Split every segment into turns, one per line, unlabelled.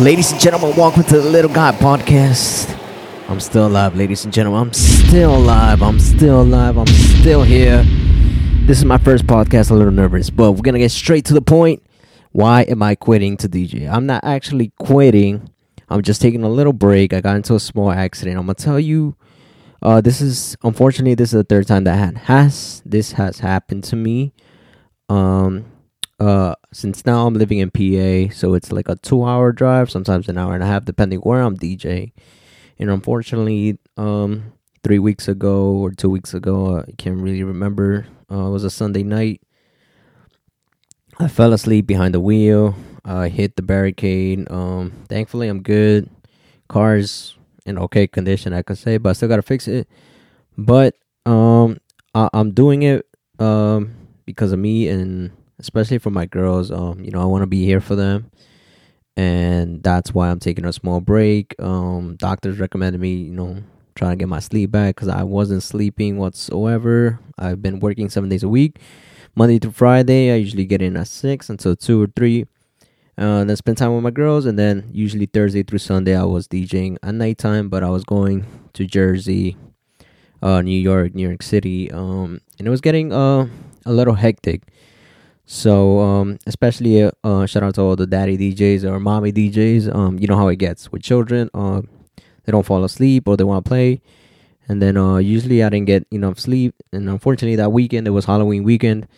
Ladies and gentlemen, welcome to the Little Guy Podcast. I'm still alive, ladies and gentlemen. I'm still alive. I'm still alive. I'm still here. This is my first podcast, a little nervous, but we're gonna get straight to the point. Why am I quitting to DJ? I'm not actually quitting. I'm just taking a little break. I got into a small accident. I'm gonna tell you. Uh, this is unfortunately this is the third time that has this has happened to me. Um, uh since now I'm living in PA, so it's like a two hour drive, sometimes an hour and a half, depending where I'm DJ. And unfortunately, um, three weeks ago or two weeks ago, I can't really remember. Uh, it was a Sunday night. I fell asleep behind the wheel. I hit the barricade. Um, thankfully, I'm good. Car's in okay condition, I could say, but I still gotta fix it. But um, I- I'm doing it um because of me and especially for my girls. Um, you know, I want to be here for them, and that's why I'm taking a small break. Um, doctors recommended me, you know, trying to get my sleep back because I wasn't sleeping whatsoever. I've been working seven days a week, Monday to Friday. I usually get in at six until two or three. Uh, then spend time with my girls, and then usually Thursday through Sunday I was DJing at nighttime, but I was going to Jersey, uh, New York, New York City, um, and it was getting uh a little hectic. So, um, especially uh, uh, shout out to all the daddy DJs or mommy DJs. Um, you know how it gets with children. Um, they don't fall asleep or they want to play, and then uh, usually I didn't get enough sleep. And unfortunately, that weekend it was Halloween weekend.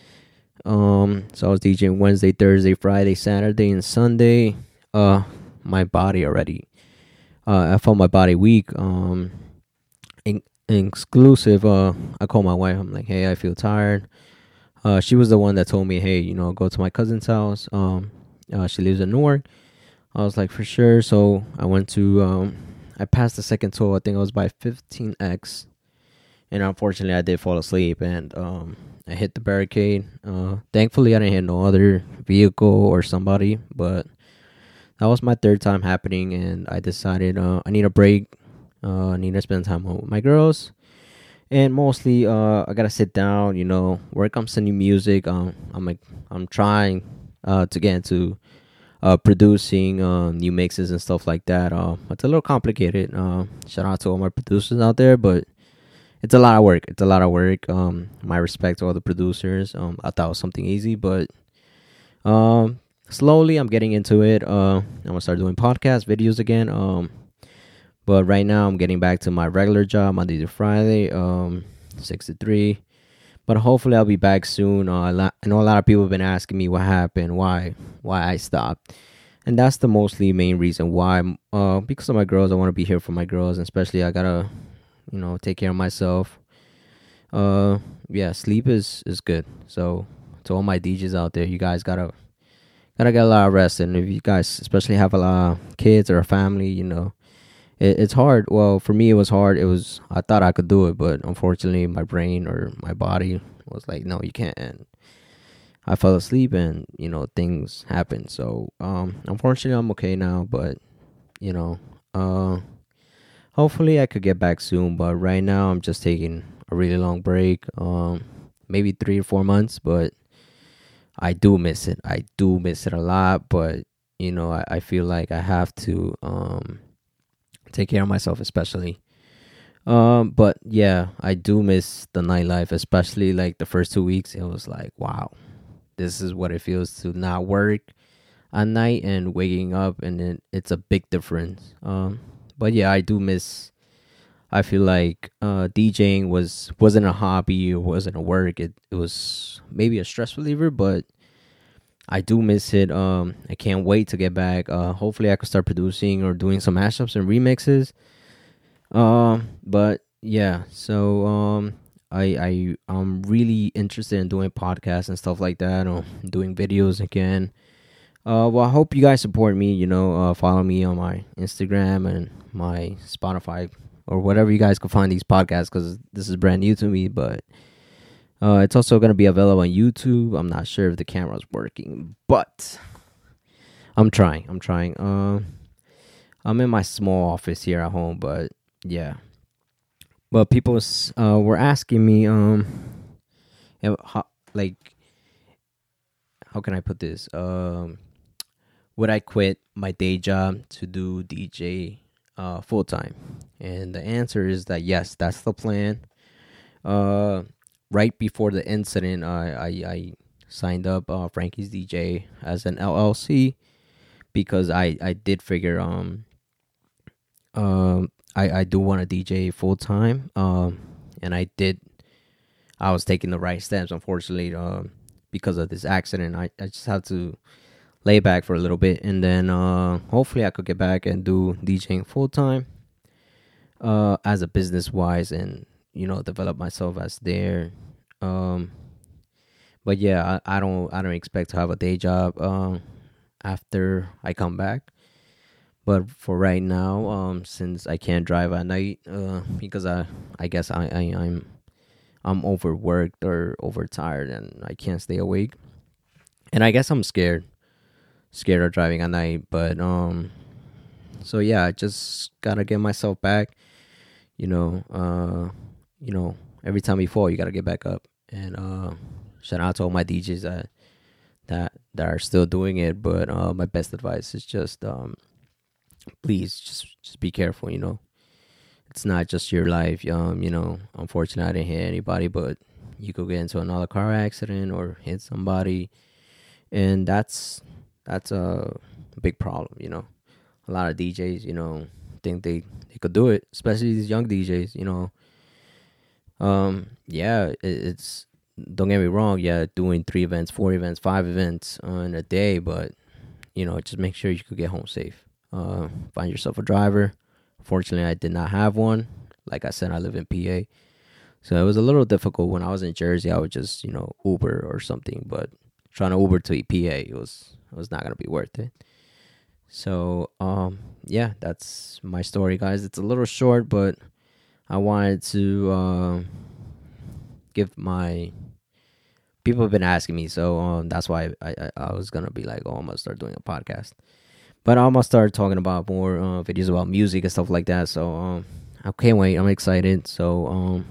Um, so I was DJing Wednesday, Thursday, Friday, Saturday, and Sunday. Uh, my body already. Uh, I felt my body weak. Um, in, exclusive. Uh, I called my wife. I'm like, hey, I feel tired uh, she was the one that told me, hey, you know, go to my cousin's house. Um, uh, she lives in Newark. I was like, for sure. So I went to, um, I passed the second toll. I think I was by 15x. And unfortunately, I did fall asleep and um, I hit the barricade. Uh, thankfully, I didn't hit no other vehicle or somebody, but that was my third time happening. And I decided uh, I need a break. Uh, I need to spend time with my girls and mostly uh I gotta sit down, you know, work on some new music. Um, I'm like I'm trying uh to get into uh producing uh, new mixes and stuff like that. Uh, it's a little complicated. Uh, shout out to all my producers out there, but it's a lot of work. It's a lot of work. Um, my respect to all the producers. Um, I thought it was something easy, but um, slowly I'm getting into it. Uh, I'm gonna start doing podcast videos again. But right now, I'm getting back to my regular job Monday to Friday, um, six to three. But hopefully, I'll be back soon. Uh, I know a lot of people have been asking me what happened, why, why I stopped, and that's the mostly main reason why. Uh, because of my girls, I want to be here for my girls, and especially I gotta, you know, take care of myself. Uh, yeah, sleep is is good. So to all my DJs out there, you guys gotta gotta get a lot of rest, and if you guys especially have a lot of kids or a family, you know it, it's hard. Well, for me, it was hard. It was I thought I could do it, but unfortunately, my brain or my body was like, no, you can't. And I fell asleep, and you know things happened. So um, unfortunately, I'm okay now. But you know, uh, hopefully, I could get back soon. But right now, I'm just taking a really long break. Um, maybe three or four months, but I do miss it. I do miss it a lot, but you know, I, I feel like I have to um take care of myself, especially. Um, but yeah, I do miss the nightlife, especially like the first two weeks. It was like, wow, this is what it feels to not work at night and waking up, and then it's a big difference. Um, but yeah, I do miss. I feel like uh, DJing was wasn't a hobby, it wasn't a work. It it was maybe a stress reliever, but I do miss it. Um, I can't wait to get back. Uh, hopefully, I can start producing or doing some mashups and remixes. Um, but yeah, so um, I I I'm really interested in doing podcasts and stuff like that, or doing videos again. Uh, well, I hope you guys support me. You know, uh, follow me on my Instagram and my Spotify or whatever you guys can find these podcasts because this is brand new to me. But uh, it's also going to be available on YouTube. I'm not sure if the camera's working, but I'm trying. I'm trying. Uh, I'm in my small office here at home, but yeah. But people uh, were asking me, um, how, like, how can I put this? Um, would I quit my day job to do DJ uh, full time? And the answer is that yes, that's the plan. Uh, right before the incident, I I, I signed up uh, Frankie's DJ as an LLC because I I did figure um um I I do want to DJ full time um and I did I was taking the right steps unfortunately um because of this accident. I I just had to lay back for a little bit and then uh hopefully I could get back and do DJing full time uh as a business wise and you know develop myself as there um but yeah I, I don't I don't expect to have a day job um after I come back. But for right now, um, since I can't drive at night, uh, because I, I guess I, I I'm, I'm overworked or overtired and I can't stay awake, and I guess I'm scared, scared of driving at night. But um, so yeah, I just gotta get myself back. You know, uh, you know, every time you fall, you gotta get back up. And uh, shout out to all my DJs that that that are still doing it. But uh, my best advice is just um, please just just be careful. You know, it's not just your life. Um, you know, unfortunately, I didn't hit anybody, but you could get into another car accident or hit somebody, and that's that's a big problem. You know, a lot of DJs, you know, think they they could do it, especially these young DJs. You know, um, yeah, it's don't get me wrong, yeah, doing three events, four events, five events on a day, but you know, just make sure you could get home safe. Uh, find yourself a driver. Fortunately, I did not have one. Like I said, I live in PA, so it was a little difficult. When I was in Jersey, I would just you know Uber or something, but trying to Uber to PA it was it was not gonna be worth it. So um, yeah, that's my story, guys. It's a little short, but I wanted to uh, give my people have been asking me, so um, that's why I, I, I was gonna be like, oh, I'm gonna start doing a podcast, but I'm gonna start talking about more uh, videos about music and stuff like that. So um, I can't wait. I'm excited. So um,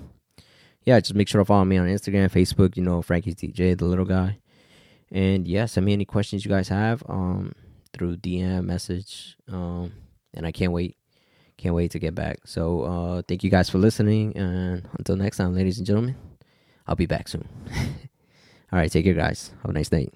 yeah, just make sure to follow me on Instagram, Facebook. You know, Frankie's DJ, the little guy, and yeah, send me any questions you guys have um through DM message. Um, and I can't wait. Can't wait to get back. So uh, thank you guys for listening, and until next time, ladies and gentlemen, I'll be back soon. All right, take care, guys. Have a nice night.